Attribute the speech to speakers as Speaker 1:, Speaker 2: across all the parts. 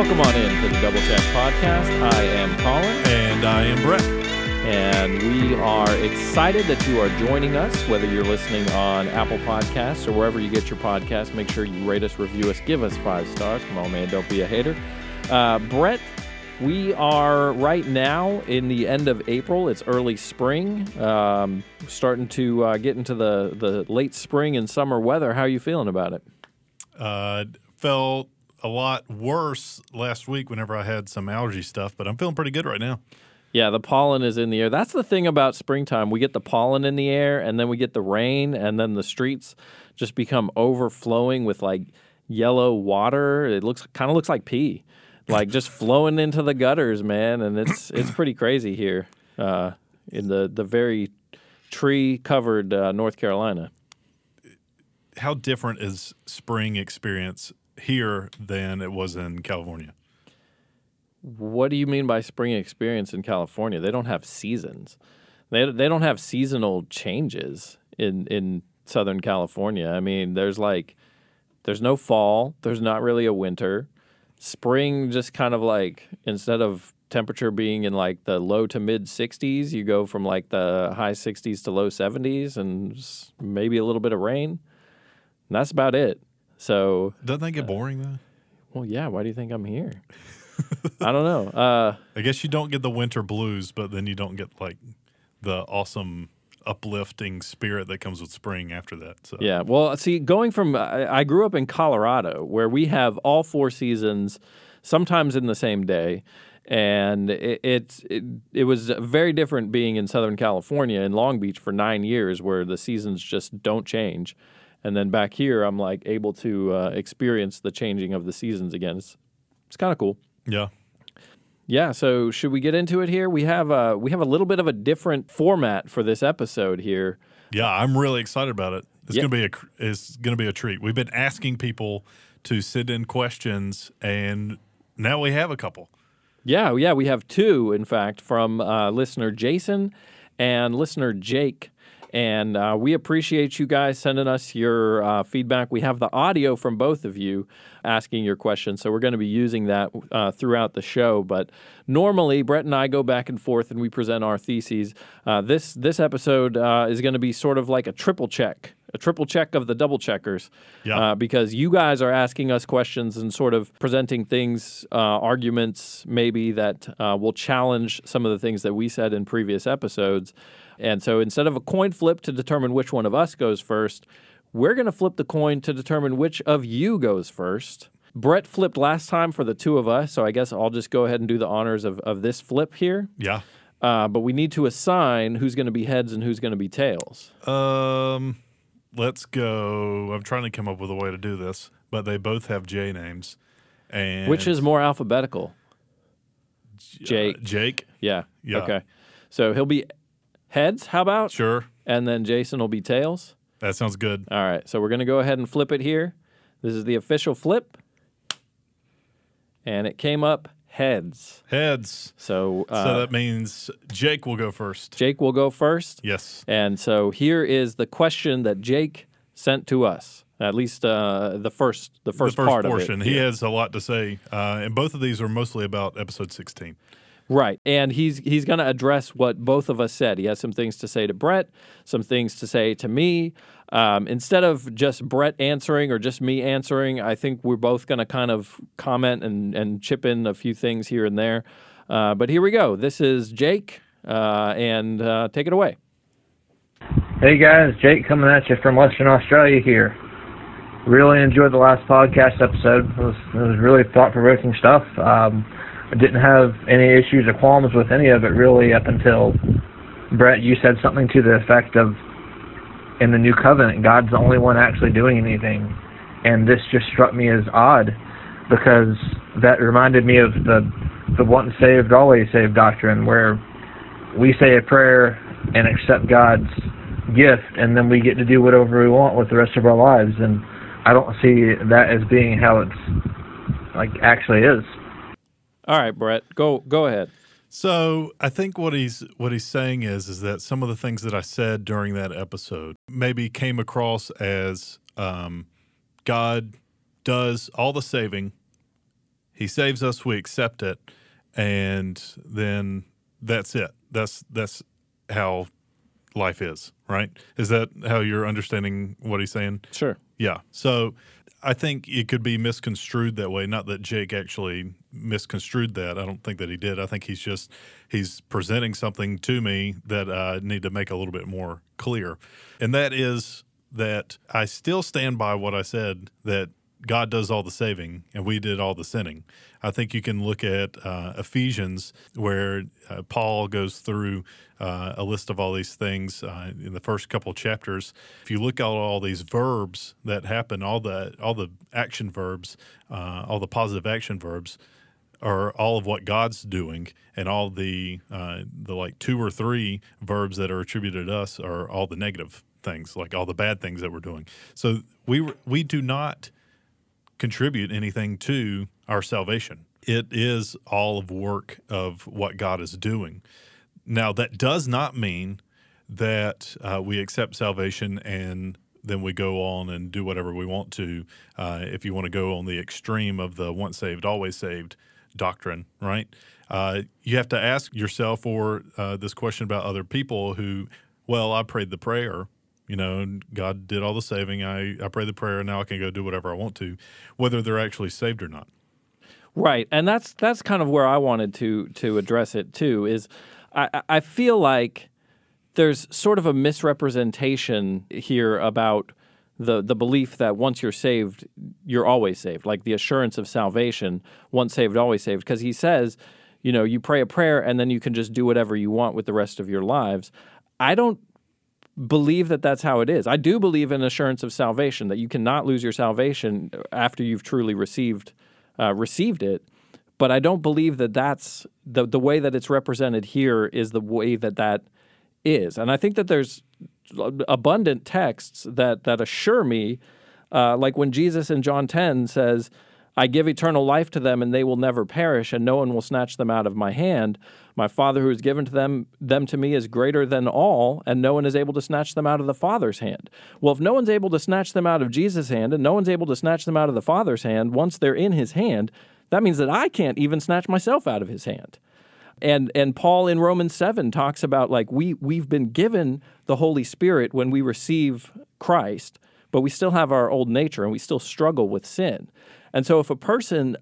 Speaker 1: Welcome on in to the Double Check Podcast. I am Colin,
Speaker 2: And I am Brett.
Speaker 1: and we are excited that you are joining us. Whether you're listening on Apple Podcasts or wherever you get your podcasts, make sure you rate us, review us, give us five stars. Come on, man, don't be a hater. Uh, Brett, we are right now in the end of April. It's early spring, um, starting to uh, get into the the late spring and summer weather. How are you feeling about it?
Speaker 2: Uh, felt a lot worse last week whenever I had some allergy stuff, but I'm feeling pretty good right now.
Speaker 1: Yeah, the pollen is in the air. That's the thing about springtime. We get the pollen in the air, and then we get the rain, and then the streets just become overflowing with like yellow water. It looks kind of looks like pee, like just flowing into the gutters, man. And it's it's pretty crazy here uh, in the the very tree covered uh, North Carolina.
Speaker 2: How different is spring experience here than it was in California?
Speaker 1: What do you mean by spring experience in California? They don't have seasons. They they don't have seasonal changes in in Southern California. I mean, there's like there's no fall, there's not really a winter. Spring just kind of like instead of temperature being in like the low to mid 60s, you go from like the high 60s to low 70s and maybe a little bit of rain. And that's about it. So,
Speaker 2: Doesn't that get boring though?
Speaker 1: well, yeah, why do you think I'm here? I don't know. Uh
Speaker 2: I guess you don't get the winter blues, but then you don't get like the awesome uplifting spirit that comes with spring after that. So
Speaker 1: Yeah. Well, see, going from I, I grew up in Colorado, where we have all four seasons, sometimes in the same day, and it it it, it was very different being in Southern California in Long Beach for nine years, where the seasons just don't change, and then back here, I'm like able to uh, experience the changing of the seasons again. It's it's kind of cool.
Speaker 2: yeah.
Speaker 1: Yeah, so should we get into it here? We have a we have a little bit of a different format for this episode here.
Speaker 2: Yeah, I'm really excited about it. It's
Speaker 1: Yeah.
Speaker 2: gonna be a it's gonna be a treat. We've been asking people to send in questions, and now we have a couple.
Speaker 1: Yeah, yeah, we have two, in fact, from uh, listener Jason and listener Jake. And uh, we appreciate you guys sending us your uh, feedback. We have the audio from both of you asking your questions, so we're going to be using that uh, throughout the show. But normally, Brett and I go back and forth and we present our theses. Uh, this this episode uh, is going to be sort of like a triple check, a triple check of the double checkers
Speaker 2: Yeah.
Speaker 1: uh, because you guys are asking us questions and sort of presenting things, uh, arguments maybe that uh, will challenge some of the things that we said in previous episodes. And so instead of a coin flip to determine which one of us goes first, we're going to flip the coin to determine which of you goes first. Brett flipped last time for the two of us, so I guess I'll just go ahead and do the honors of, of this flip here.
Speaker 2: Yeah.
Speaker 1: Uh, but we need to assign who's going to be heads and who's going to be tails.
Speaker 2: Um, let's go. I'm trying to come up with a way to do this, but they both have J names, and
Speaker 1: Which is more alphabetical?
Speaker 2: uh,
Speaker 1: Jake.
Speaker 2: Jake.
Speaker 1: Yeah.
Speaker 2: Yeah.
Speaker 1: Okay. So he'll be heads. How about?
Speaker 2: Sure,
Speaker 1: And then Jason will be tails.
Speaker 2: that sounds good.
Speaker 1: All right. So we're gonna go ahead and flip it here. This is the official flip, and it came up heads.
Speaker 2: Heads.
Speaker 1: So, uh,
Speaker 2: so that means Jake will go first.
Speaker 1: Jake will go first.
Speaker 2: Yes.
Speaker 1: And so here is the question that Jake sent to us. At least uh, the first the first,
Speaker 2: the first
Speaker 1: part
Speaker 2: portion.
Speaker 1: of it.
Speaker 2: He has a lot to say, uh, and both of these are mostly about episode 16.
Speaker 1: Right. And he's he's going to address what both of us said. He has some things to say to Brett, some things to say to me. Um, instead of just Brett answering or just me answering, I think we're both going to kind of comment and, and chip in a few things here and there. Uh, but here we go. This is Jake, uh, and uh, take it away.
Speaker 3: Hey guys, Jake coming at you from Western Australia here. Really enjoyed the last podcast episode. It was, it was really thought provoking stuff. Um, I didn't have any issues or qualms with any of it really up until Brett, you said something to the effect of in the new covenant, God's the only one actually doing anything. And this just struck me as odd because that reminded me of the the once saved, always saved doctrine where we say a prayer and accept God's gift, and then we get to do whatever we want with the rest of our lives. And I don't see that as being how it's like actually is.
Speaker 1: All right, Brett, go go ahead.
Speaker 2: So I think what he's what he's saying is is that some of the things that I said during that episode maybe came across as um, God does all the saving. He saves us, we accept it, and then that's it. That's that's how life is, right? Is that how you're understanding what he's saying?
Speaker 1: Sure.
Speaker 2: Yeah. So I think it could be misconstrued that way. Not that Jake actually misconstrued that. I don't think that he did. I think he's just he's presenting something to me that I need to make a little bit more clear, and that is that I still stand by what I said that God does all the saving and we did all the sinning. I think you can look at uh, Ephesians where uh, Paul goes through uh, a list of all these things uh, in the first couple chapters. If you look at all these verbs that happen, all the all the action verbs, uh, all the positive action verbs, are all of what God's doing, and all the uh, the like two or three verbs that are attributed to us are all the negative things, like all the bad things that we're doing. So we we do not contribute anything to our salvation. It is all of work of what God is doing. Now that does not mean that uh, we accept salvation and then we go on and do whatever we want to. Uh, if you want to go on the extreme of the once saved, always saved doctrine, right? Uh, you have to ask yourself or uh, this question about other people who, well, I prayed the prayer, you know, God did all the saving. I, I prayed the prayer, and now I can go do whatever I want to, whether they're actually saved or not.
Speaker 1: Right, and that's that's kind of where I wanted to to address it too. Is I, I feel like there's sort of a misrepresentation here about the the belief that once you're saved, you're always saved, like the assurance of salvation, once saved, always saved. Because he says, you know, you pray a prayer and then you can just do whatever you want with the rest of your lives. I don't believe that that's how it is. I do believe in assurance of salvation that you cannot lose your salvation after you've truly received uh, received it. But I don't believe that that's the the way that it's represented here is the way that that is. And I think that there's abundant texts that that assure me, uh, like when Jesus in John 10 says, I give eternal life to them, and they will never perish, and no one will snatch them out of my hand. My Father who has given to them them to me is greater than all, and no one is able to snatch them out of the Father's hand. Well, if no one's able to snatch them out of Jesus' hand, and no one's able to snatch them out of the Father's hand, once they're in his hand, that means that I can't even snatch myself out of his hand. And and Paul in Romans 7 talks about like we we've been given the Holy Spirit when we receive Christ, but we still have our old nature and we still struggle with sin. And so if a person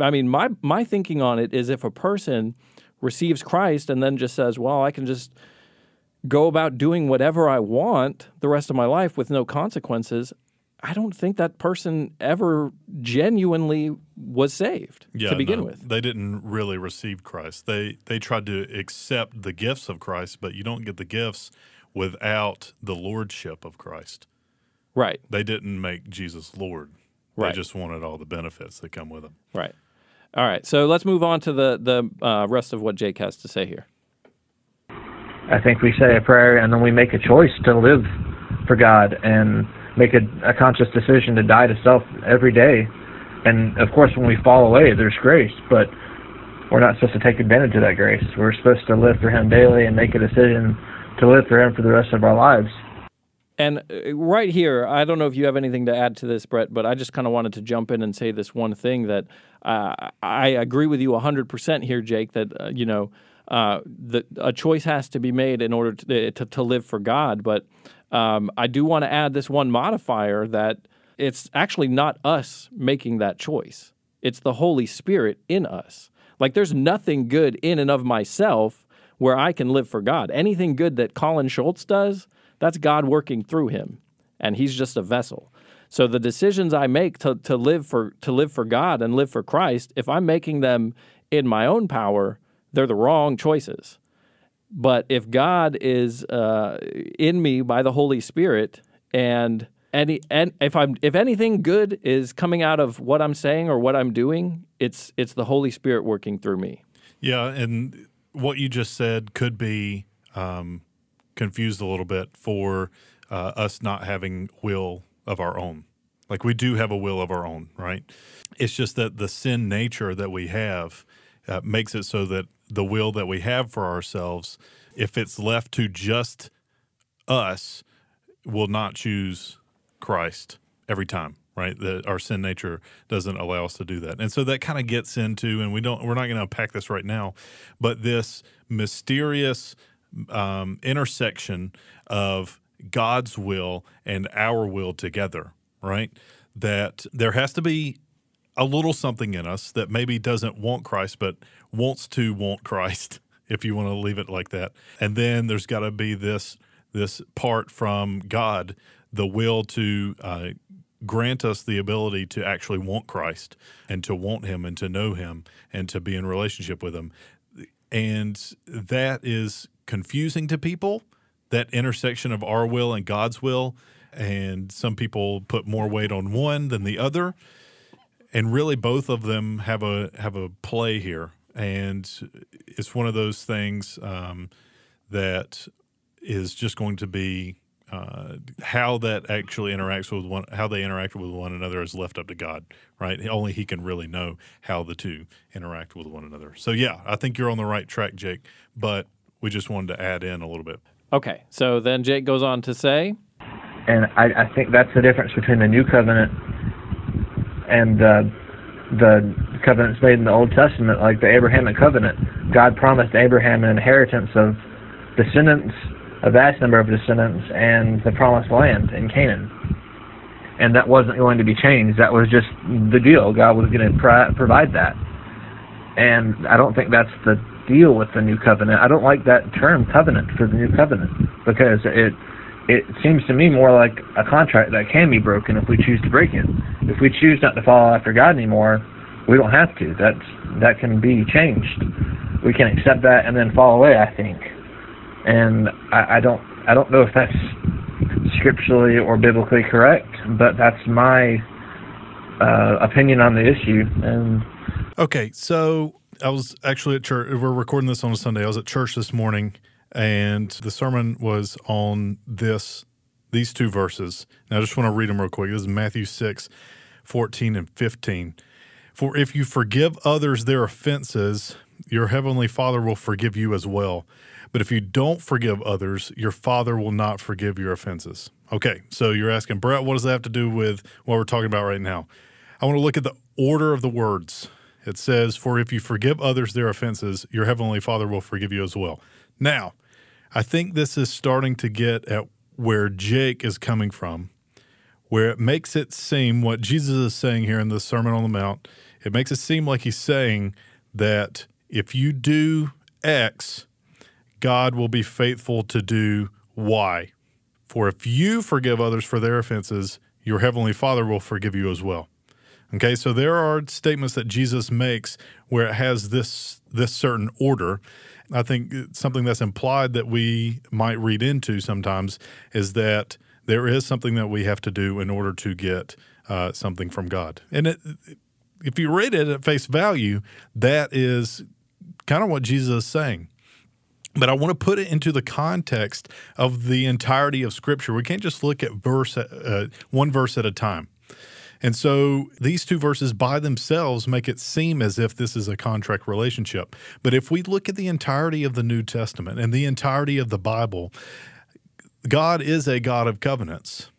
Speaker 1: I mean my my thinking on it is if a person receives Christ and then just says, "Well, I can just go about doing whatever I want the rest of my life with no consequences." I don't think that person ever genuinely was saved
Speaker 2: Yeah,
Speaker 1: to begin
Speaker 2: no,
Speaker 1: with.
Speaker 2: they didn't really receive Christ. They they tried to accept the gifts of Christ, but you don't get the gifts without the lordship of Christ.
Speaker 1: Right.
Speaker 2: They didn't make Jesus Lord.
Speaker 1: Right.
Speaker 2: They just wanted all the benefits that come with him.
Speaker 1: Right. All right. So let's move on to the the uh, rest of what Jake has to say here.
Speaker 3: I think we say a prayer and then we make a choice to live for God and make a, a conscious decision to die to self every day. And of course, when we fall away, there's grace, but we're not supposed to take advantage of that grace. We're supposed to live for Him daily and make a decision to live for Him for the rest of our lives.
Speaker 1: And uh, right here, I don't know if you have anything to add to this, Brett, but I just kind of wanted to jump in and say this one thing that uh, I agree with you 100% here, Jake, that, uh, you know, uh, the, a choice has to be made in order to, to, to live for God. But um, I do want to add this one modifier that it's actually not us making that choice, it's the Holy Spirit in us. Like, there's nothing good in and of myself where I can live for God. Anything good that Colin Schultz does, that's God working through him, and he's just a vessel. So the decisions I make to, to live for to live for God and live for Christ, if I'm making them in my own power, they're the wrong choices. But if God is uh, in me by the Holy Spirit, and any and if I'm if anything good is coming out of what I'm saying or what I'm doing, it's it's the Holy Spirit working through me.
Speaker 2: Yeah, and what you just said could be um, confused a little bit for uh, us not having will of our own. Like we do have a will of our own, right? It's just that the sin nature that we have uh, makes it so that the will that we have for ourselves, if it's left to just us, will not choose Christ every time. right? That our sin nature doesn't allow us to do that. And so that kind of gets into, and we don't, we're not going to unpack this right now, but this mysterious um, intersection of God's will and our will together, right? That there has to be a little something in us that maybe doesn't want Christ, but wants to want Christ, if you want to leave it like that. And then there's got to be this this part from God, the will to uh, grant us the ability to actually want Christ and to want Him and to know Him and to be in relationship with Him. And that is confusing to people, that intersection of our will and God's will. And some people put more weight on one than the other. And really both of them have a have a play here. And it's one of those things um, that is just going to be uh, how that actually interacts with one, how they interact with one another is left up to God, right? Only He can really know how the two interact with one another. So, yeah, I think you're on the right track, Jake. But we just wanted to add in a little bit.
Speaker 1: Okay, so then Jake goes on to say,
Speaker 3: and I, I think that's the difference between the new covenant and uh, the covenants made in the Old Testament, like the Abrahamic covenant. God promised Abraham an inheritance of descendants a vast number of descendants and the promised land in Canaan. And that wasn't going to be changed. That was just the deal. God was going to pro- provide that. And I don't think that's the deal with the new covenant. I don't like that term covenant for the new covenant because it it seems to me more like a contract that can be broken if we choose to break it. If we choose not to follow after God anymore, we don't have to. That's that can be changed. We can accept that and then fall away, I think and I, I don't I don't know if that's scripturally or biblically correct, but that's my uh, opinion on the issue. And
Speaker 2: okay, so I was actually at church. We're recording this on a Sunday. I was at church this morning, and the sermon was on this these two verses. And I just want to read them real quick. This is Matthew 6, 14 and 15. For if you forgive others their offenses, your heavenly Father will forgive you as well. But if you don't forgive others, your Father will not forgive your offenses. Okay, so you're asking, Brett, what does that have to do with what we're talking about right now? I want to look at the order of the words. It says, For if you forgive others their offenses, your heavenly Father will forgive you as well. Now, I think this is starting to get at where Jake is coming from, where it makes it seem what Jesus is saying here in the Sermon on the Mount. It makes it seem like he's saying that if you do X, God will be faithful to do Y. For if you forgive others for their offenses, your heavenly Father will forgive you as well. Okay, so there are statements that Jesus makes where it has this this certain order. I think something that's implied that we might read into sometimes is that there is something that we have to do in order to get uh, something from God. And it, if you read it at face value, that is kind of what Jesus is saying but I want to put it into the context of the entirety of Scripture. We can't just look at verse uh, one verse at a time. And so these two verses by themselves make it seem as if this is a contract relationship. But if we look at the entirety of the New Testament and the entirety of the Bible, God is a God of covenants.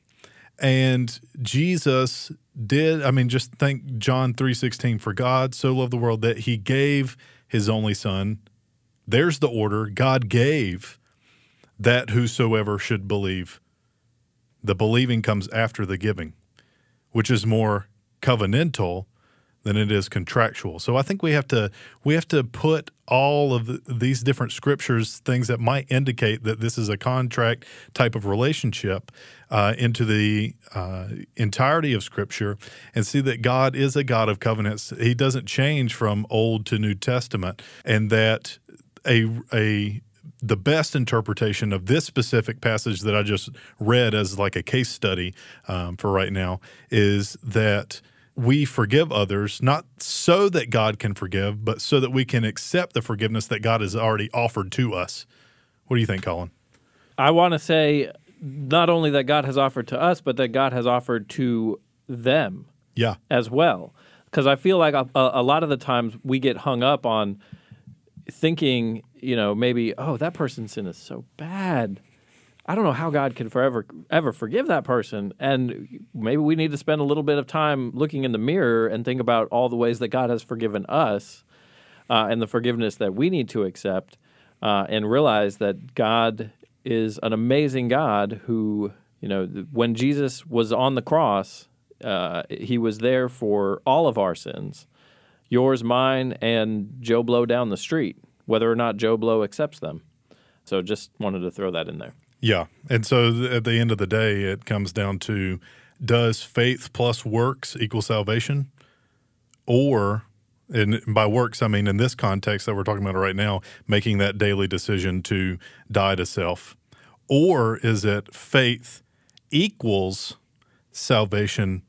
Speaker 2: And Jesus did, I mean, just think John 3:16 for God so loved the world that he gave his only son there's the order God gave that whosoever should believe. The believing comes after the giving, which is more covenantal than it is contractual. So I think we have to we have to put all of the, these different scriptures, things that might indicate that this is a contract type of relationship, uh, into the uh, entirety of Scripture, and see that God is a God of covenants. He doesn't change from Old to New Testament, and that a a the best interpretation of this specific passage that I just read as like a case study um, for right now is that we forgive others not so that God can forgive, but so that we can accept the forgiveness that God has already offered to us. What do you think, Colin?
Speaker 1: I want to say not only that God has offered to us, but that God has offered to them.
Speaker 2: Yeah.
Speaker 1: As well. Because I feel like a, a lot of the times we get hung up on thinking, you know, maybe, oh, that person's sin is so bad. I don't know how God could forever ever forgive that person. And maybe we need to spend a little bit of time looking in the mirror and think about all the ways that God has forgiven us uh, and the forgiveness that we need to accept, uh, and realize that God is an amazing God who, you know, when Jesus was on the cross, uh, he was there for all of our sins, yours, mine, and Joe Blow down the street, whether or not Joe Blow accepts them. So just wanted to throw that in there.
Speaker 2: Yeah. And so th- at the end of the day, it comes down to does faith plus works equal salvation? Or, and by works, I mean in this context that we're talking about right now, making that daily decision to die to self. Or is it faith equals salvation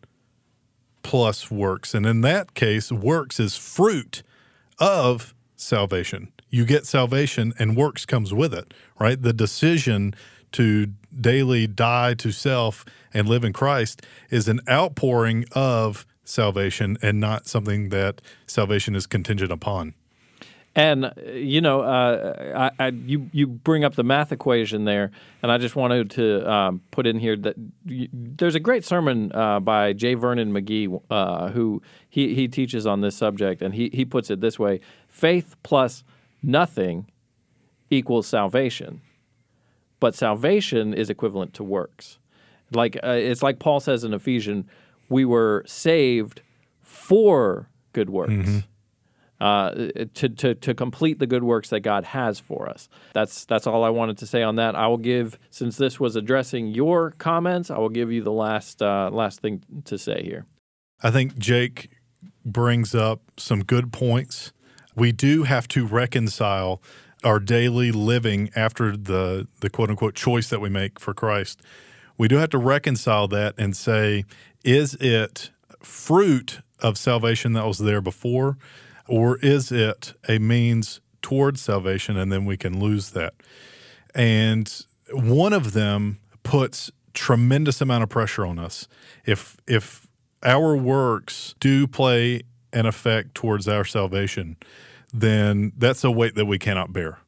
Speaker 2: plus works? And in that case, works is fruit of salvation. You get salvation and works comes with it, right? The decision to daily die to self and live in Christ is an outpouring of salvation and not something that salvation is contingent upon.
Speaker 1: And uh, you know, uh, I, I, you you bring up the math equation there, and I just wanted to um, put in here that you, there's a great sermon uh, by J. Vernon McGee, uh, who he he teaches on this subject, and he he puts it this way: faith plus nothing equals salvation but salvation is equivalent to works. Like uh, it's like Paul says in Ephesians, we were saved for good works. Mm-hmm. Uh, to, to, to complete the good works that God has for us. That's that's all I wanted to say on that. I will give since this was addressing your comments. I will give you the last uh, last thing to say here.
Speaker 2: I think Jake brings up some good points. We do have to reconcile our daily living after the the quote unquote choice that we make for Christ, we do have to reconcile that and say, is it fruit of salvation that was there before, or is it a means towards salvation and then we can lose that? And one of them puts tremendous amount of pressure on us. If if our works do play an effect towards our salvation, then that's a weight that we cannot bear.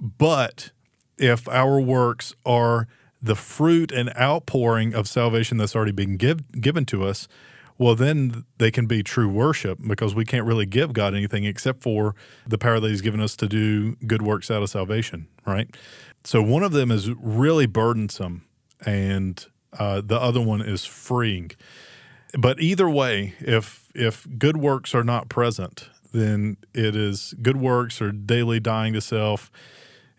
Speaker 2: But if our works are the fruit and outpouring of salvation that's already been give, given to us, well, then they can be true worship because we can't really give God anything except for the power that He's given us to do good works out of salvation, right? So one of them is really burdensome, and uh, the other one is freeing. But either way, if if good works are not present, then it is good works or daily dying to self.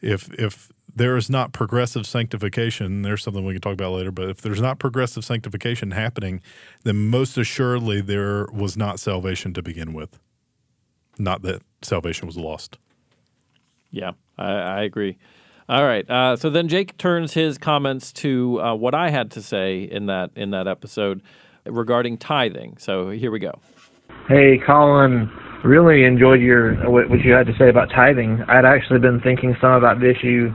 Speaker 2: If if there is not progressive sanctification, there's something we can talk about later. But if there's not progressive sanctification happening, then most assuredly there was not salvation to begin with. Not that salvation was lost.
Speaker 1: Yeah, I, I agree. All right. Uh, so then Jake turns his comments to uh, what I had to say in that in that episode regarding tithing. So here we go.
Speaker 3: Hey, Colin really enjoyed your what you had to say about tithing. I'd actually been thinking some about this issue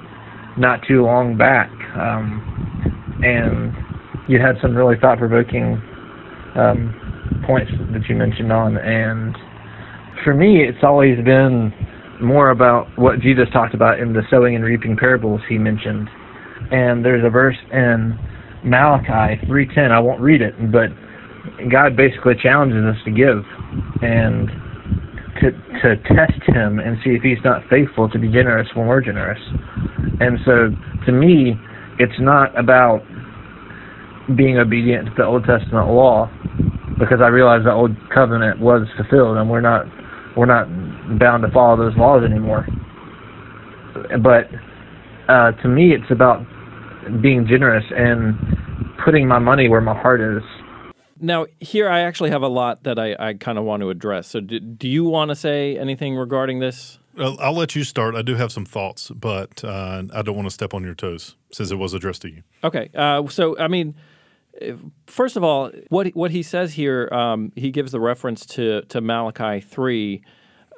Speaker 3: not too long back, um, and you had some really thought-provoking um, points that you mentioned on. And for me, it's always been more about what Jesus talked about in the sowing and reaping parables he mentioned. And there's a verse in Malachi 3:10. I won't read it, but God basically challenges us to give, and to to test him and see if he's not faithful to be generous when we're generous. And so to me, it's not about being obedient to the Old Testament law because I realize the old covenant was fulfilled and we're not we're not bound to follow those laws anymore. But uh, to me, it's about being generous and putting my money where my heart is
Speaker 1: now, here I actually have a lot that I, I kind of want to address. So, do, do you want to say anything regarding this?
Speaker 2: I'll, I'll, let you start. I do have some thoughts, but uh, I don't want to step on your toes since it was addressed to you.
Speaker 1: Okay. Uh, so, I mean, first of all, what what he says here, um, he gives the reference to to Malachi three,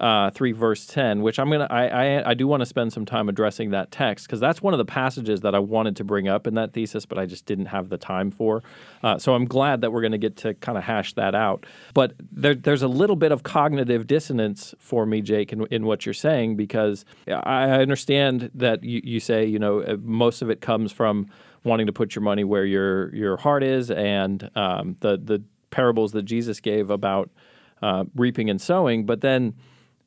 Speaker 1: uh, 3 verse 10 which i'm gonna i i, I do want to spend some time addressing that text because that's one of the passages that i wanted to bring up in that thesis but i just didn't have the time for. Uh, so i'm glad that we're going to get to kind of hash that out. But there, there's a little bit of cognitive dissonance for me jake in, in what you're saying because i understand that you, you say you know uh, most of it comes from wanting to put your money where your your heart is and um, the the parables that jesus gave about uh, reaping and sowing but then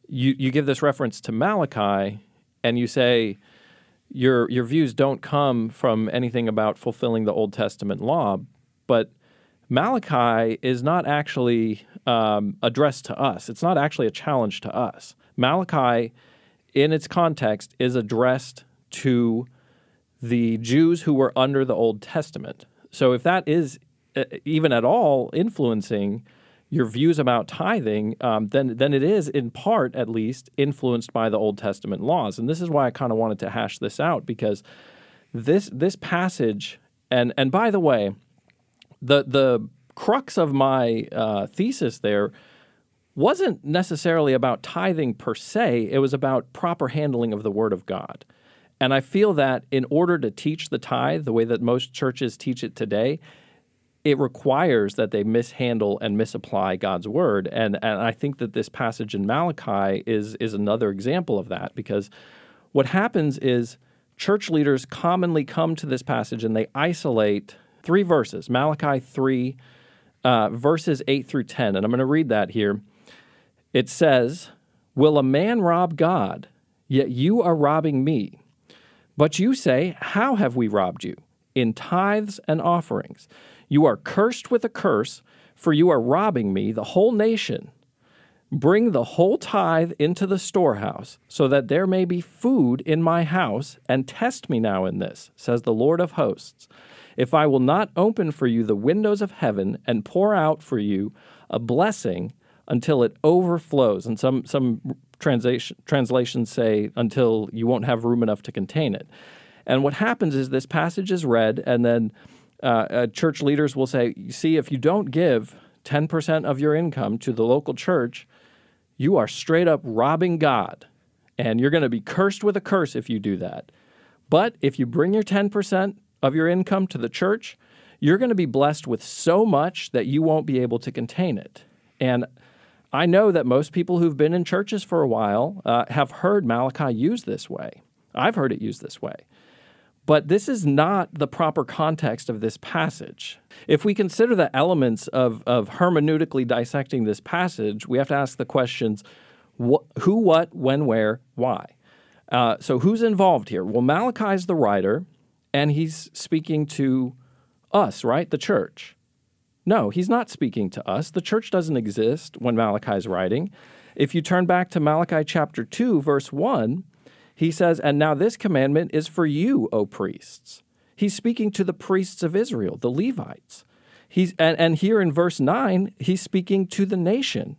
Speaker 1: you, you give this reference to Malachi and you say your your views don't come from anything about fulfilling the Old Testament law, but Malachi is not actually um, addressed to us. It's not actually a challenge to us. Malachi, in its context, is addressed to the Jews who were under the Old Testament. So if that is uh, even at all influencing your views about tithing, um, then then it is in part, at least, influenced by the Old Testament laws. And this is why I kind of wanted to hash this out because this this passage, and and by the way, the the crux of my uh, thesis there wasn't necessarily about tithing per se. It was about proper handling of the Word of God. And I feel that in order to teach the tithe the way that most churches teach it today, it requires that they mishandle and misapply God's word. And, and I think that this passage in Malachi is, is another example of that because what happens is church leaders commonly come to this passage and they isolate three verses Malachi 3, uh, verses 8 through 10. And I'm going to read that here. It says, Will a man rob God? Yet you are robbing me. But you say, How have we robbed you? In tithes and offerings. You are cursed with a curse, for you are robbing me, the whole nation. Bring the whole tithe into the storehouse, so that there may be food in my house, and test me now in this, says the Lord of hosts. If I will not open for you the windows of heaven and pour out for you a blessing until it overflows. And some, some translation, translations say until you won't have room enough to contain it. And what happens is this passage is read, and then uh, church leaders will say, see, if you don't give 10% of your income to the local church, you are straight up robbing God. And you're going to be cursed with a curse if you do that. But if you bring your 10% of your income to the church, you're going to be blessed with so much that you won't be able to contain it. And I know that most people who've been in churches for a while uh, have heard Malachi used this way. I've heard it used this way. But this is not the proper context of this passage. If we consider the elements of, of hermeneutically dissecting this passage, we have to ask the questions wh- who, what, when, where, why. Uh, so, who's involved here? Well, Malachi is the writer, and he's speaking to us, right? The church. No, he's not speaking to us. The church doesn't exist when Malachi is writing. If you turn back to Malachi chapter 2, verse 1, he says, And now this commandment is for you, O priests. He's speaking to the priests of Israel, the Levites. He's, and, and here in verse 9, he's speaking to the nation.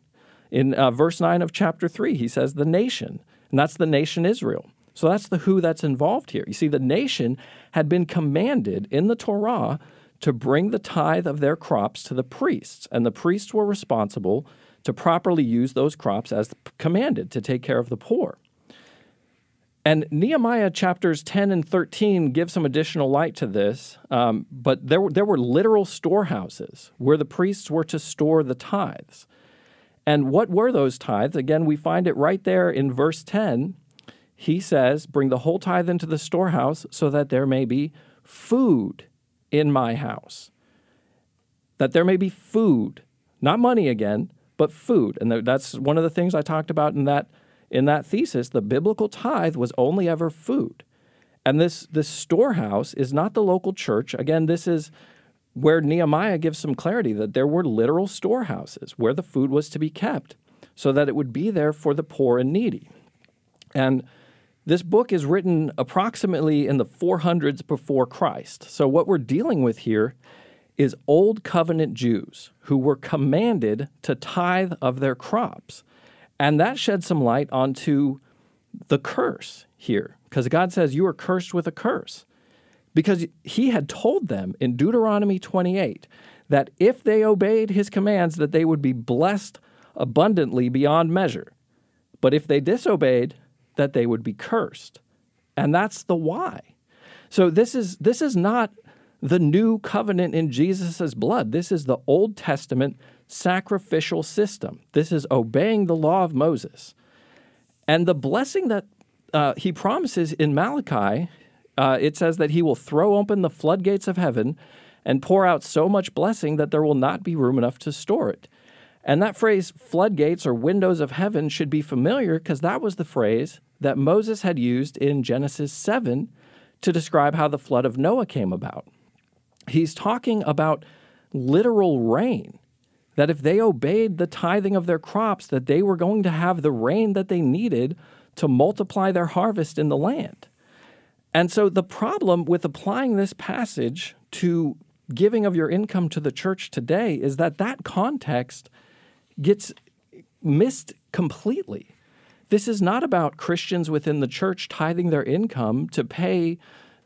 Speaker 1: In uh, verse 9 of chapter 3, he says, the nation. And that's the nation Israel. So that's the who that's involved here. You see, the nation had been commanded in the Torah to bring the tithe of their crops to the priests, and the priests were responsible to properly use those crops as commanded to take care of the poor. And Nehemiah chapters 10 and 13 give some additional light to this, um, but there there were literal storehouses where the priests were to store the tithes. And what were those tithes? Again, we find it right there in verse 10. He says, Bring the whole tithe into the storehouse so that there may be food in my house. That there may be food, not money again, but food. And that's one of the things I talked about in that in that thesis, the biblical tithe was only ever food. And this, this storehouse is not the local church. Again, this is where Nehemiah gives some clarity that there were literal storehouses where the food was to be kept so that it would be there for the poor and needy. And this book is written approximately in the 400s before Christ. So, what we're dealing with here is Old Covenant Jews who were commanded to tithe of their crops. And that sheds some light onto the curse here, because God says, You are cursed with a curse. Because he had told them in Deuteronomy 28 that if they obeyed his commands, that they would be blessed abundantly beyond measure. but if they disobeyed, that they would be cursed. And that's the why. So this is this is not the new covenant in Jesus' blood. This is the Old Testament sacrificial system. This is obeying the law of Moses. And the blessing that uh, he promises in Malachi, uh, it says that he will throw open the floodgates of heaven and pour out so much blessing that there will not be room enough to store it. And that phrase, floodgates or windows of heaven, should be familiar because that was the phrase that Moses had used in Genesis 7 to describe how the flood of Noah came about. He's talking about literal rain that if they obeyed the tithing of their crops that they were going to have the rain that they needed to multiply their harvest in the land. And so the problem with applying this passage to giving of your income to the church today is that that context gets missed completely. This is not about Christians within the church tithing their income to pay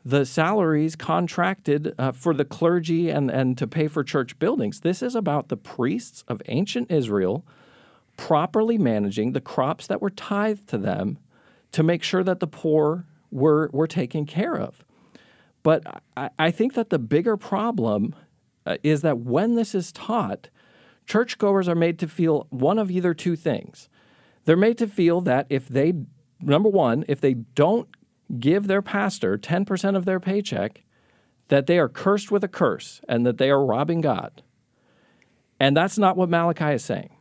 Speaker 1: the salaries contracted uh, for the clergy and, and to pay for church buildings. This is about the priests of ancient Israel properly managing the crops that were tithed to them to make sure that the poor were, were taken care of. But I, I think that the bigger problem uh, is that when this is taught, churchgoers are made to feel one of either two things. They're made to feel that if they, number one, if they don't give their pastor 10% of their paycheck, that they are cursed with a curse and that they are robbing God. And that's not what Malachi is saying.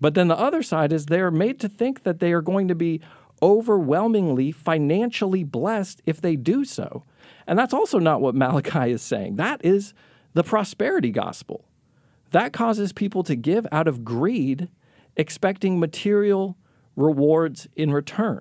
Speaker 1: But then the other side is they are made to think that they are going to be overwhelmingly financially blessed if they do so. And that's also not what Malachi is saying. That is the prosperity gospel. That causes people to give out of greed, expecting material rewards in return.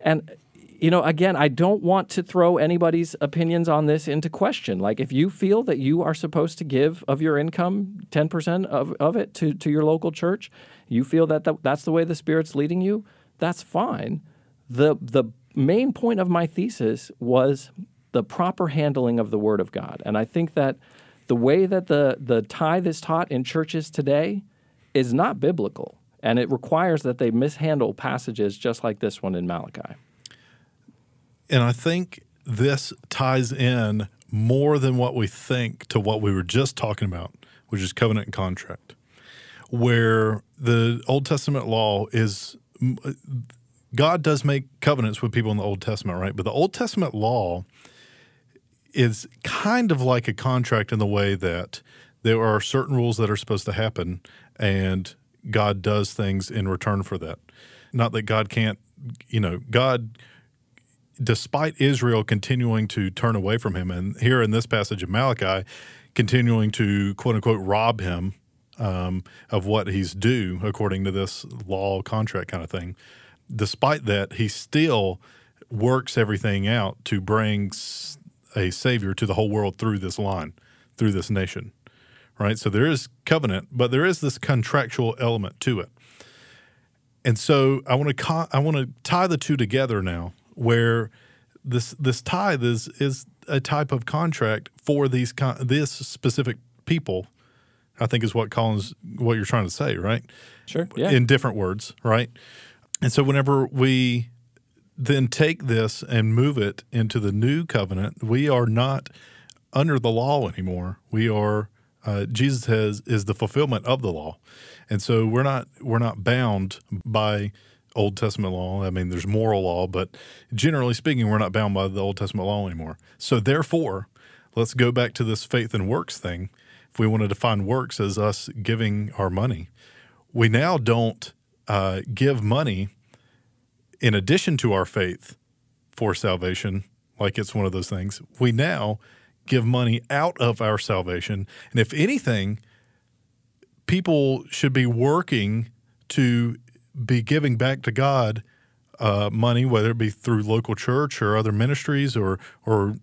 Speaker 1: And you know, again, I don't want to throw anybody's opinions on this into question. Like, if you feel that you are supposed to give of your income 10% of, of it to, to your local church, you feel that the, that's the way the Spirit's leading you, that's fine. The, the main point of my thesis was the proper handling of the Word of God. And I think that the way that the, the tithe is taught in churches today is not biblical. And it requires that they mishandle passages just like this one in Malachi.
Speaker 2: And I think this ties in more than what we think to what we were just talking about, which is covenant and contract, where the Old Testament law is uh, God does make covenants with people in the Old Testament, right? But the Old Testament law is kind of like a contract in the way that there are certain rules that are supposed to happen and God does things in return for that. Not that God can't, you know, God despite Israel continuing to turn away from him, and here in this passage of Malachi, continuing to quote unquote rob him um, of what he's due according to this law contract kind of thing. Despite that, he still works everything out to bring a savior to the whole world through this line, through this nation. Right? So there is covenant, but there is this contractual element to it. And so I want to co- I want to tie the two together now where this this tithe is is a type of contract for these con- this specific people. I think is what Colin's what you're trying to say, right?
Speaker 1: Sure. Yeah.
Speaker 2: In different words, right? And so whenever we then take this and move it into the new covenant, we are not under the law anymore. We are uh, Jesus has is the fulfillment of the law, and so we're not we're not bound by Old Testament law. I mean, there's moral law, but generally speaking, we're not bound by the Old Testament law anymore. So, therefore, let's go back to this faith and works thing. If we want to define works as us giving our money, we now don't uh, give money in addition to our faith for salvation, like it's one of those things. We now give money out of our salvation. And if anything, people should be working to be giving back to God uh, money, whether it be through local church or other ministries or or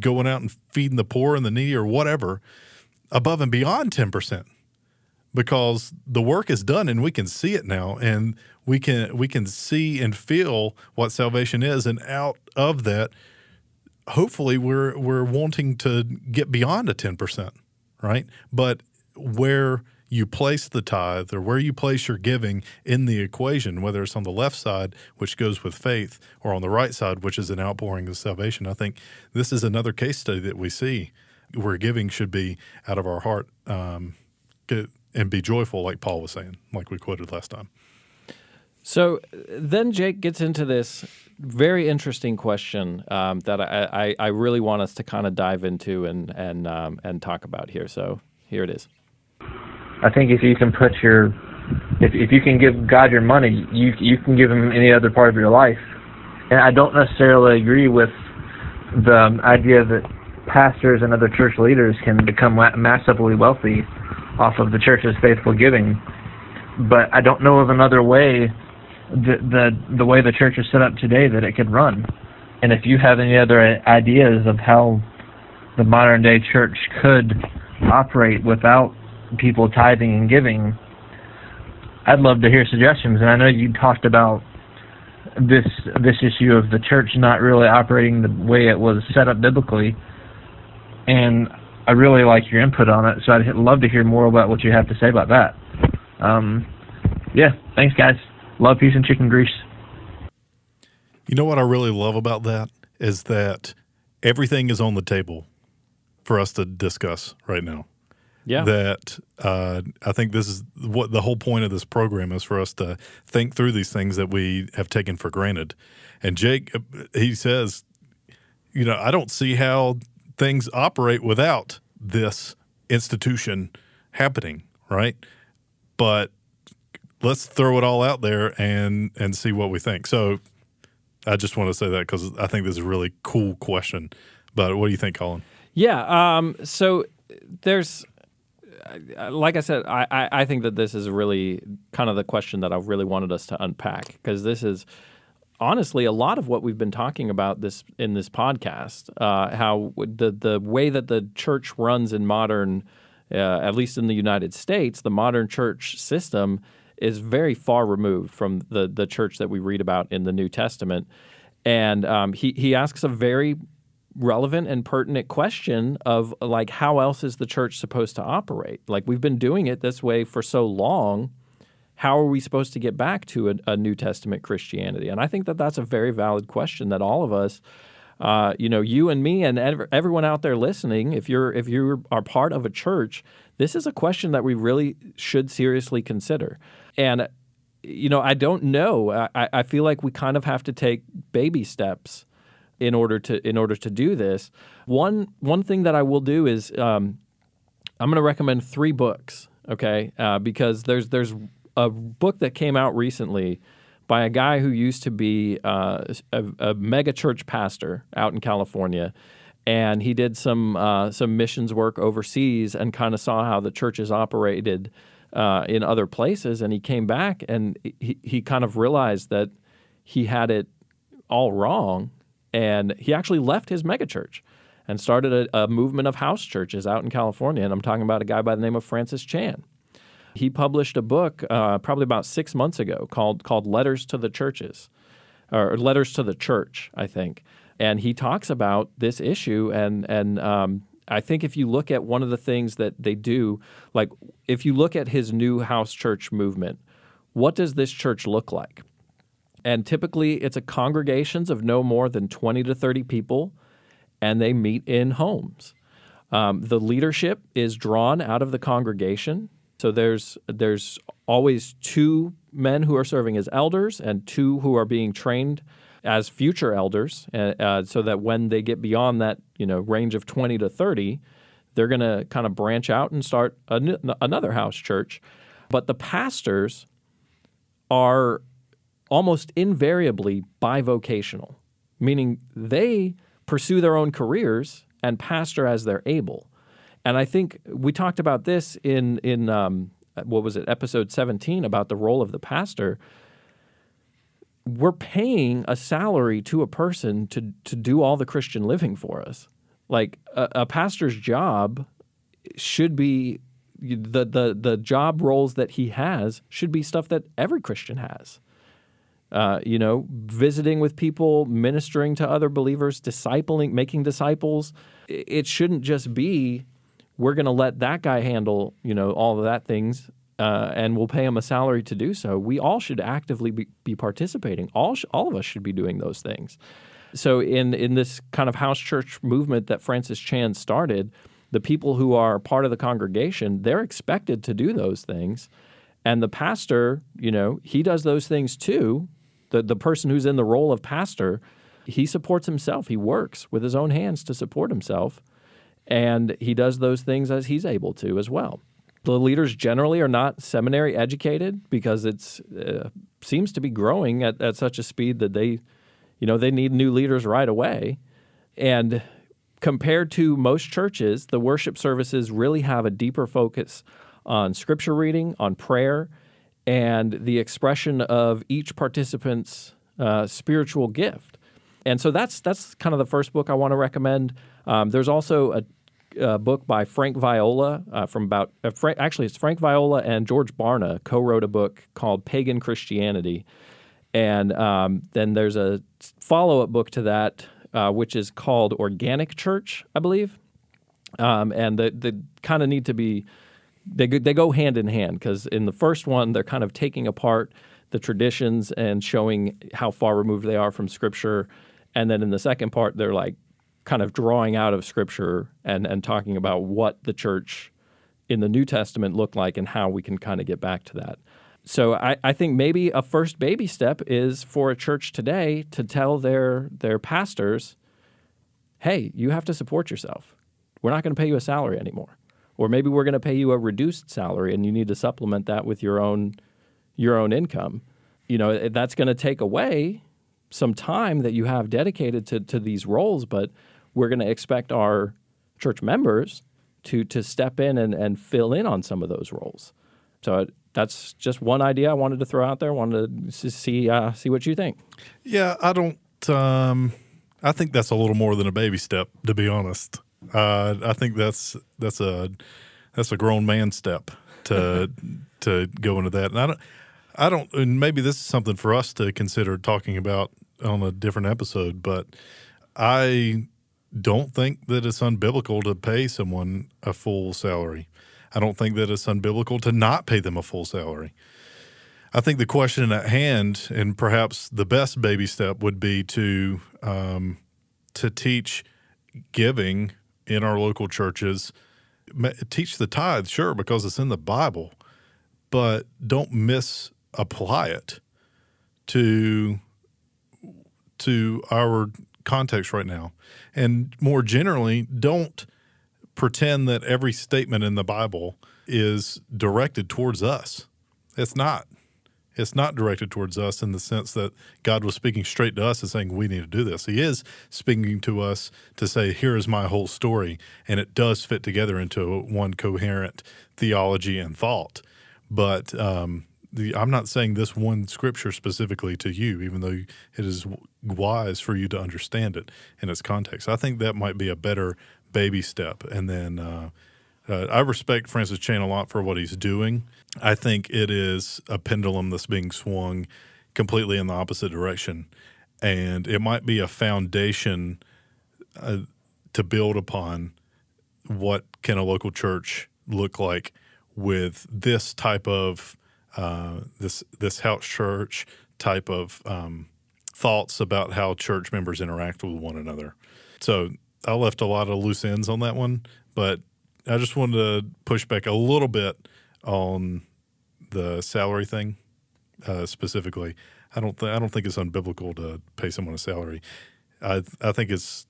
Speaker 2: going out and feeding the poor and the needy or whatever, above and beyond ten percent, because the work is done and we can see it now, and we can we can see and feel what salvation is, and out of that, hopefully we're we're wanting to get beyond a ten percent, right? But where you place the tithe or where you place your giving in the equation, whether it's on the left side, which goes with faith, or on the right side, which is an outpouring of salvation. I think this is another case study that we see where giving should be out of our heart um, and be joyful, like Paul was saying, like we quoted last time.
Speaker 1: So then Jake gets into this very interesting question um, that I, I, I, really want us to kind of dive into and and um, and talk about here. So here it is.
Speaker 3: I think if you can put your if if you can give God your money, you you can give him any other part of your life. And I don't necessarily agree with the idea that pastors and other church leaders can become massively wealthy off of the church's faithful giving. But I don't know of another way the the the way the church is set up today that it could run. And if you have any other ideas of how the modern day church could operate without people tithing and giving, I'd love to hear suggestions. And I know you talked about this this issue of the church not really operating the way it was set up biblically, and I really like your input on it. So I'd love to hear more about what you have to say about that. Um, yeah, thanks, guys. Love, peas and chicken grease.
Speaker 2: You know what I really love about that is that everything is on the table for us to discuss right now.
Speaker 1: Yeah.
Speaker 2: That uh, I think this is what the whole point of this program is for us to think through these things that we have taken for granted. And Jake, uh, he says, you know, I don't see how things operate without this institution happening, right? But let's throw it all out there and and see what we think. So I just want to say that because I think this is a really cool question. But what do you think, Colin?
Speaker 1: Yeah. Um, so there's, like I said, I, I, I think that this is really kind of the question that I really wanted us to unpack because this is honestly a lot of what we've been talking about this in this podcast. Uh, how the the way that the church runs in modern, uh, at least in the United States, the modern church system is very far removed from the the church that we read about in the New Testament. And um, he he asks a very relevant and pertinent question of like how else is the church supposed to operate? Like we've been doing it this way for so long. How are we supposed to get back to a, a New Testament Christianity? And I think that that's a very valid question that all of us, uh, you know, you and me and ev- everyone out there listening, if you're if you are part of a church, this is a question that we really should seriously consider. And you know, I don't know. I, I feel like we kind of have to take baby steps in order to in order to do this. One one thing that I will do is um, I'm going to recommend three books. Okay, uh, because there's there's a book that came out recently by a guy who used to be uh, a, a mega church pastor out in California and he did some uh, some missions work overseas and kind of saw how the churches operated uh, in other places. And he came back and he, he kind of realized that he had it all wrong. And he actually left his megachurch and started a, a movement of house churches out in California. And I'm talking about a guy by the name of Francis Chan. He published a book uh, probably about six months ago called called Letters to the Churches, or Letters to the Church, I think. And he talks about this issue and and um, I think if you look at one of the things that they do, like if you look at his new house church movement, what does this church look like? And typically it's a congregations of no more than 20 to 30 people, and they meet in homes. Um, the leadership is drawn out of the congregation. So there's there's always two men who are serving as elders and two who are being trained as future elders, uh, uh, so that when they get beyond that you know range of 20 to 30, they're going to kind of branch out and start an, another house church. But the pastors are almost invariably bivocational, meaning they pursue their own careers and pastor as they're able. And I think we talked about this in in um, what was it, episode 17, about the role of the pastor we're paying a salary to a person to to do all the Christian living for us. Like a, a pastor's job should be the the the job roles that he has should be stuff that every Christian has. Uh, you know, visiting with people, ministering to other believers, discipling, making disciples. It shouldn't just be we're going to let that guy handle, you know, all of that things, uh, and we'll pay them a salary to do so. We all should actively be, be participating. All sh- all of us should be doing those things. So in in this kind of house church movement that Francis Chan started, the people who are part of the congregation they're expected to do those things, and the pastor, you know, he does those things too. The the person who's in the role of pastor, he supports himself. He works with his own hands to support himself and he does those things as he's able to as well. The leaders generally are not seminary educated because it's uh, seems to be growing at, at such a speed that they, you know, they need new leaders right away. And compared to most churches, the worship services really have a deeper focus on scripture reading, on prayer, and the expression of each participant's uh, spiritual gift. And so that's that's kind of the first book I want to recommend. Um, there's also a, a, book by Frank Viola uh, from about uh, actually it's Frank Viola and George Barna co-wrote a book called Pagan Christianity, and um, then there's a follow-up book to that uh, which is called Organic Church, I believe, um, and the the kind of need to be they go, they go hand in hand because in the first one they're kind of taking apart the traditions and showing how far removed they are from Scripture. And then in the second part, they're like kind of drawing out of scripture and, and talking about what the church in the New Testament looked like and how we can kind of get back to that. So I, I think maybe a first baby step is for a church today to tell their their pastors, hey, you have to support yourself. We're not going to pay you a salary anymore. Or maybe we're going to pay you a reduced salary and you need to supplement that with your own your own income. You know, that's going to take away some time that you have dedicated to, to these roles, but we're going to expect our church members to to step in and, and fill in on some of those roles. So that's just one idea I wanted to throw out there. Wanted to see uh, see what you think.
Speaker 2: Yeah, I don't. Um, I think that's a little more than a baby step, to be honest. Uh, I think that's that's a that's a grown man step to to go into that. And I don't. I don't. And maybe this is something for us to consider talking about on a different episode, but I don't think that it's unbiblical to pay someone a full salary. I don't think that it's unbiblical to not pay them a full salary. I think the question at hand, and perhaps the best baby step, would be to um, to teach giving in our local churches. Teach the tithe, sure, because it's in the Bible, but don't misapply it to to our context right now. And more generally, don't pretend that every statement in the Bible is directed towards us. It's not. It's not directed towards us in the sense that God was speaking straight to us and saying, we need to do this. He is speaking to us to say, here is my whole story. And it does fit together into one coherent theology and thought. But um, the, I'm not saying this one scripture specifically to you, even though it is wise for you to understand it in its context. I think that might be a better baby step. And then uh, uh, I respect Francis Chan a lot for what he's doing. I think it is a pendulum that's being swung completely in the opposite direction. And it might be a foundation uh, to build upon what can a local church look like with this type of uh, this this house church type of um, thoughts about how church members interact with one another. So I left a lot of loose ends on that one, but I just wanted to push back a little bit on the salary thing uh, specifically. I don't th- I don't think it's unbiblical to pay someone a salary. I I think it's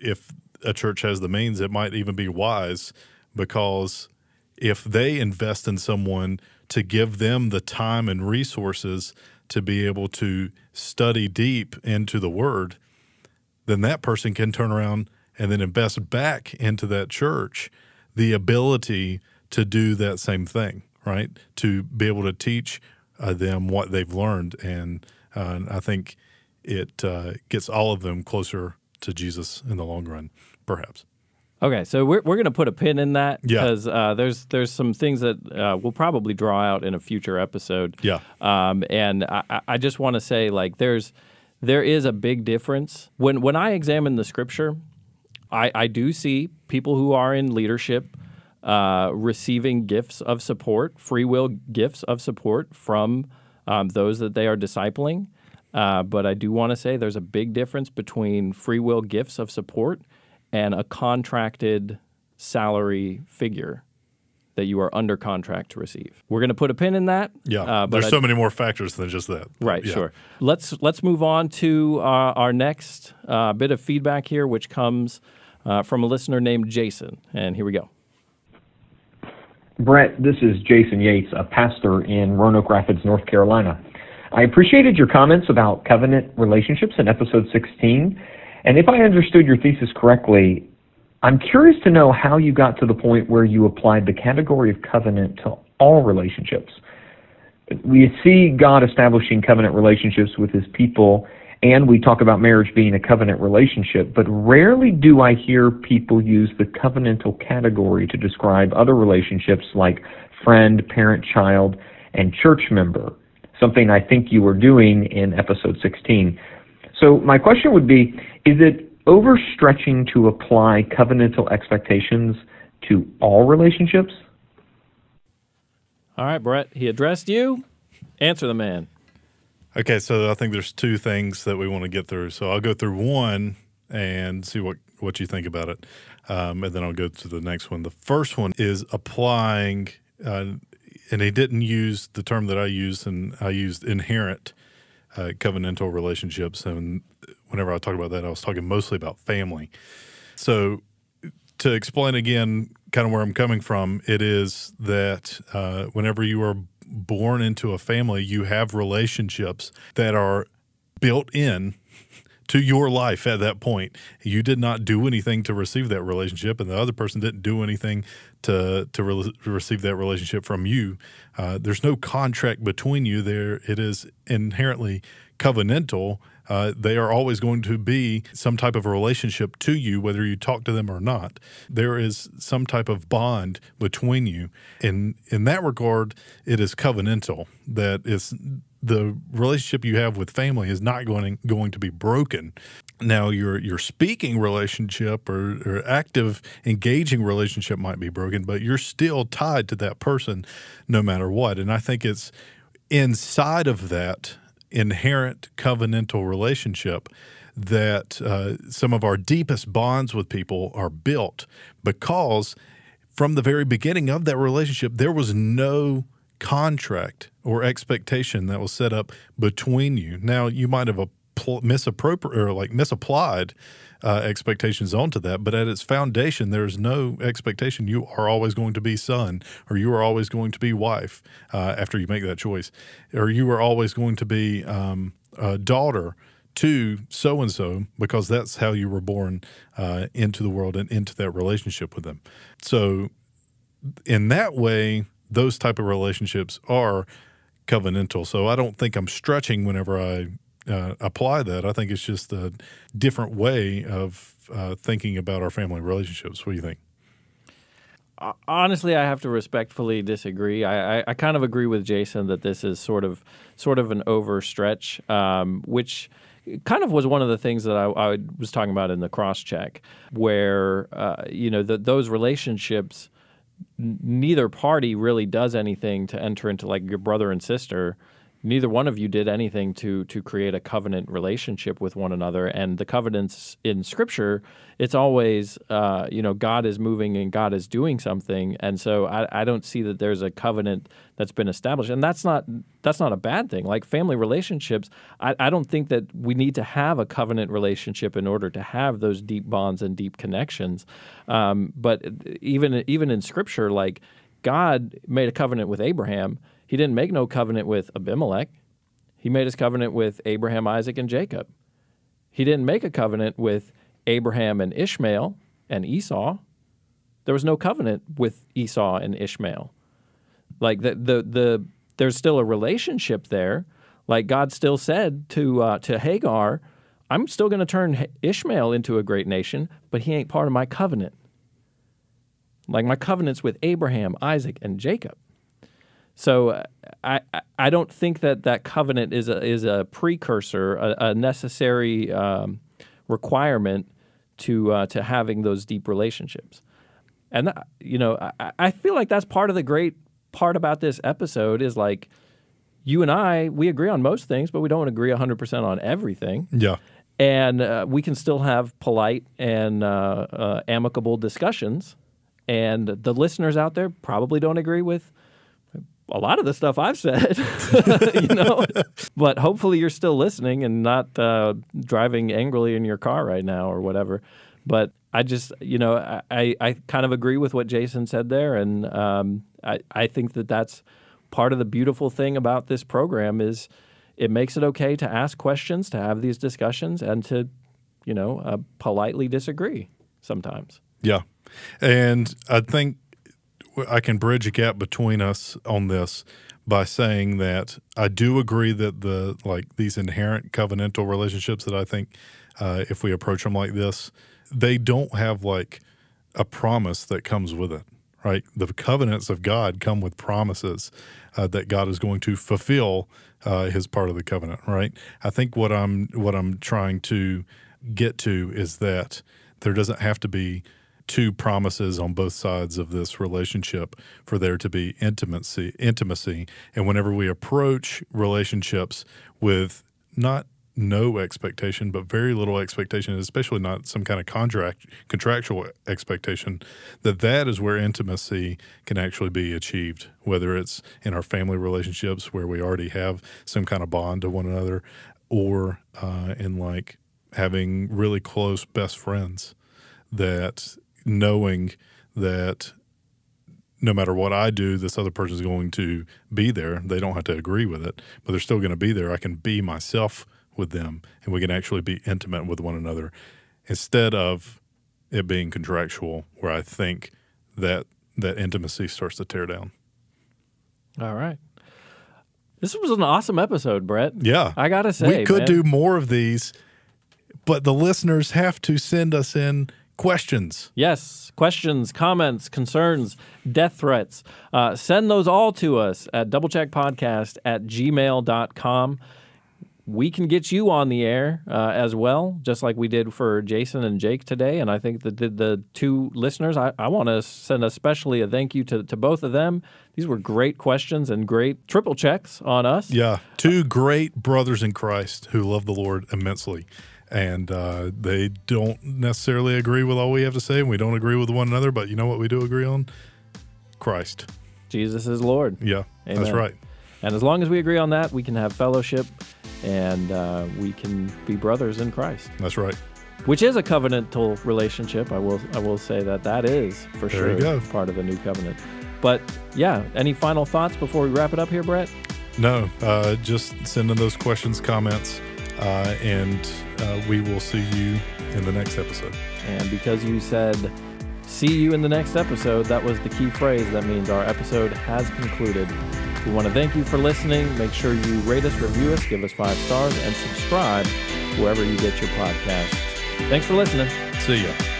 Speaker 2: if a church has the means, it might even be wise because if they invest in someone to give them the time and resources to be able to study deep into the word, then that person can turn around and then invest back into that church the ability to do that same thing, right? To be able to teach uh, them what they've learned. And uh, I think it uh, gets all of them closer to Jesus in the long run, perhaps.
Speaker 1: Okay, so we're we're gonna put a pin in that because yeah. uh, there's there's some things that uh, we'll probably draw out in a future episode.
Speaker 2: Yeah,
Speaker 1: um, and I, I just want to say like there's there is a big difference when when I examine the scripture, I I do see people who are in leadership uh, receiving gifts of support, free will gifts of support from um, those that they are discipling. Uh, but I do want to say there's a big difference between free will gifts of support and a contracted salary figure that you are under contract to receive. We're going to put a pin in that.
Speaker 2: Yeah,
Speaker 1: uh,
Speaker 2: there's
Speaker 1: I-
Speaker 2: so many more factors than just that.
Speaker 1: Right,
Speaker 2: Yeah.
Speaker 1: sure. Let's let's move on to uh, our next uh, bit of feedback here, which comes uh, from a listener named Jason. And here we go.
Speaker 4: Brett, this is Jason Yates, a pastor in Roanoke Rapids, North Carolina. I appreciated your comments about covenant relationships in episode 16. And if I understood your thesis correctly, I'm curious to know how you got to the point where you applied the category of covenant to all relationships. We see God establishing covenant relationships with his people, and we talk about marriage being a covenant relationship, but rarely do I hear people use the covenantal category to describe other relationships like friend, parent, child, and church member, something I think you were doing in episode 16. So, my question would be is it overstretching to apply covenantal expectations to all relationships?
Speaker 1: All right, Brett. He addressed you. Answer the man.
Speaker 2: Okay, so I think there's two things that we want to get through. So I'll go through one and see what what you think about it, um, and then I'll go to the next one. The first one is applying, uh, and he didn't use the term that I used, and I used inherent uh, covenantal relationships. And whenever I talk about that, I was talking mostly about family. So to explain again, kind of where I'm coming from, it is that uh, whenever you are born into a family, you have relationships that are built in to your life at that point. You did not do anything to receive that relationship, and the other person didn't do anything to to re- receive that relationship from you. Uh, there's no contract between you. There, it is inherently covenantal. Uh, they are always going to be some type of a relationship to you, whether you talk to them or not. There is some type of bond between you. In in that regard, it is covenantal. That is the relationship you have with family is not going going to be broken. Now your your speaking relationship or, or active engaging relationship might be broken, but you're still tied to that person no matter what. And I think it's inside of that inherent covenantal relationship that uh, some of our deepest bonds with people are built because from the very beginning of that relationship, there was no contract or expectation that was set up between you. Now, you might have misappropriate or like misapplied uh, expectations onto that, but at its foundation, there's no expectation you are always going to be son or you are always going to be wife uh, after you make that choice, or you are always going to be um, a daughter to so and so because that's how you were born uh, into the world and into that relationship with them. So, in that way, those type of relationships are covenantal. So I don't think I'm stretching whenever I uh, apply that. I think it's just a different way of uh, thinking about our family relationships. What do you think?
Speaker 1: honestly, I have to respectfully disagree. I, I, I, kind of agree with Jason that this is sort of sort of an overstretch, um, which kind of was one of the things that I, I was talking about in the cross check, where uh, you know the, those relationships, n- neither party really does anything to enter into like your brother and sister neither one of you did anything to to create a covenant relationship with one another. And the covenants in scripture it's always uh, you know god is moving and god is doing something. And so I, I don't see that there's a covenant that's been established. And that's not that's not a bad thing. Like family relationships I, I don't think that we need to have a covenant relationship in order to have those deep bonds and deep connections. Um, but even even in scripture like god made a covenant with abraham he didn't make no covenant with Abimelech. He made his covenant with Abraham, Isaac, and Jacob. He didn't make a covenant with Abraham and Ishmael and Esau. There was no covenant with Esau and Ishmael. Like the the, the there's still a relationship there. Like God still said to uh, to Hagar, I'm still going to turn Ishmael into a great nation, but he ain't part of my covenant. Like my covenant's with Abraham, Isaac, and Jacob. So uh, I I don't think that that covenant is a is a precursor, a, a necessary um, requirement to uh, to having those deep relationships. and that, you know, I, I feel like that's part of the great part about this episode is like you and I, we agree on most things, but we don't agree 100% on everything.
Speaker 2: Yeah.
Speaker 1: And uh, we can still have polite and uh, uh, amicable discussions. And the listeners out there probably don't agree with a lot of the stuff I've said, you know. but hopefully you're still listening and not uh, driving angrily in your car right now or whatever. But I just, you know, I, I kind of agree with what Jason said there, and um, I, I think that that's part of the beautiful thing about this program is it makes it okay to ask questions, to have these discussions, and to, you know, uh, politely disagree sometimes.
Speaker 2: Yeah. And I think I can bridge a gap between us on this by saying that I do agree that the like these inherent covenantal relationships that I think uh, if we approach them like this, they don't have like a promise that comes with it. Right, the covenants of God come with promises uh, that God is going to fulfill uh, His part of the covenant. Right. I think what I'm what I'm trying to get to is that there doesn't have to be two promises on both sides of this relationship for there to be intimacy intimacy. And whenever we approach relationships with not no expectation but very little expectation especially not some kind of contract contractual expectation that that is where intimacy can actually be achieved whether it's in our family relationships where we already have some kind of bond to one another or uh, in like having really close best friends that knowing that no matter what I do, this other person is going to be there. They don't have to agree with it, but they're still going to be there. I can be myself with them, and we can actually be intimate with one another instead of it being contractual, where I think that that intimacy starts to tear down.
Speaker 1: All right. This was an awesome episode, Brett.
Speaker 2: Yeah.
Speaker 1: I got to say.
Speaker 2: We could
Speaker 1: man.
Speaker 2: do more of these, but the listeners have to send us in questions.
Speaker 1: Yes, questions, comments, concerns, death threats. Uh, send those all to us at doublecheckpodcast at gmail.com. We can get you on the air uh, as well, just like we did for Jason and Jake today. And I think that the, the two listeners, I, I want to send especially a thank you to, to both of them. These were great questions and great triple checks on us.
Speaker 2: Yeah, two great brothers in Christ who love the Lord immensely and uh, they don't necessarily agree with all we have to say, and we don't agree with one another. But you know what we do agree on? Christ.
Speaker 1: Jesus is Lord.
Speaker 2: Yeah,
Speaker 1: Amen.
Speaker 2: that's right.
Speaker 1: And as long as we agree on that, we can have fellowship and uh, we can be brothers in Christ.
Speaker 2: That's right.
Speaker 1: Which is a covenantal relationship. I will I will say that that is for
Speaker 2: there
Speaker 1: sure part of the new covenant. But yeah, any final thoughts before we wrap it up here, Brett?
Speaker 2: No, uh, just send in those questions, comments, uh, and uh, we will see you in the next episode.
Speaker 1: And because you said see you in the next episode, that was the key phrase. That means our episode has concluded. We want to thank you for listening. Make sure you rate us, review us, give us five stars, and subscribe wherever you get your podcasts. Thanks for listening.
Speaker 2: See ya.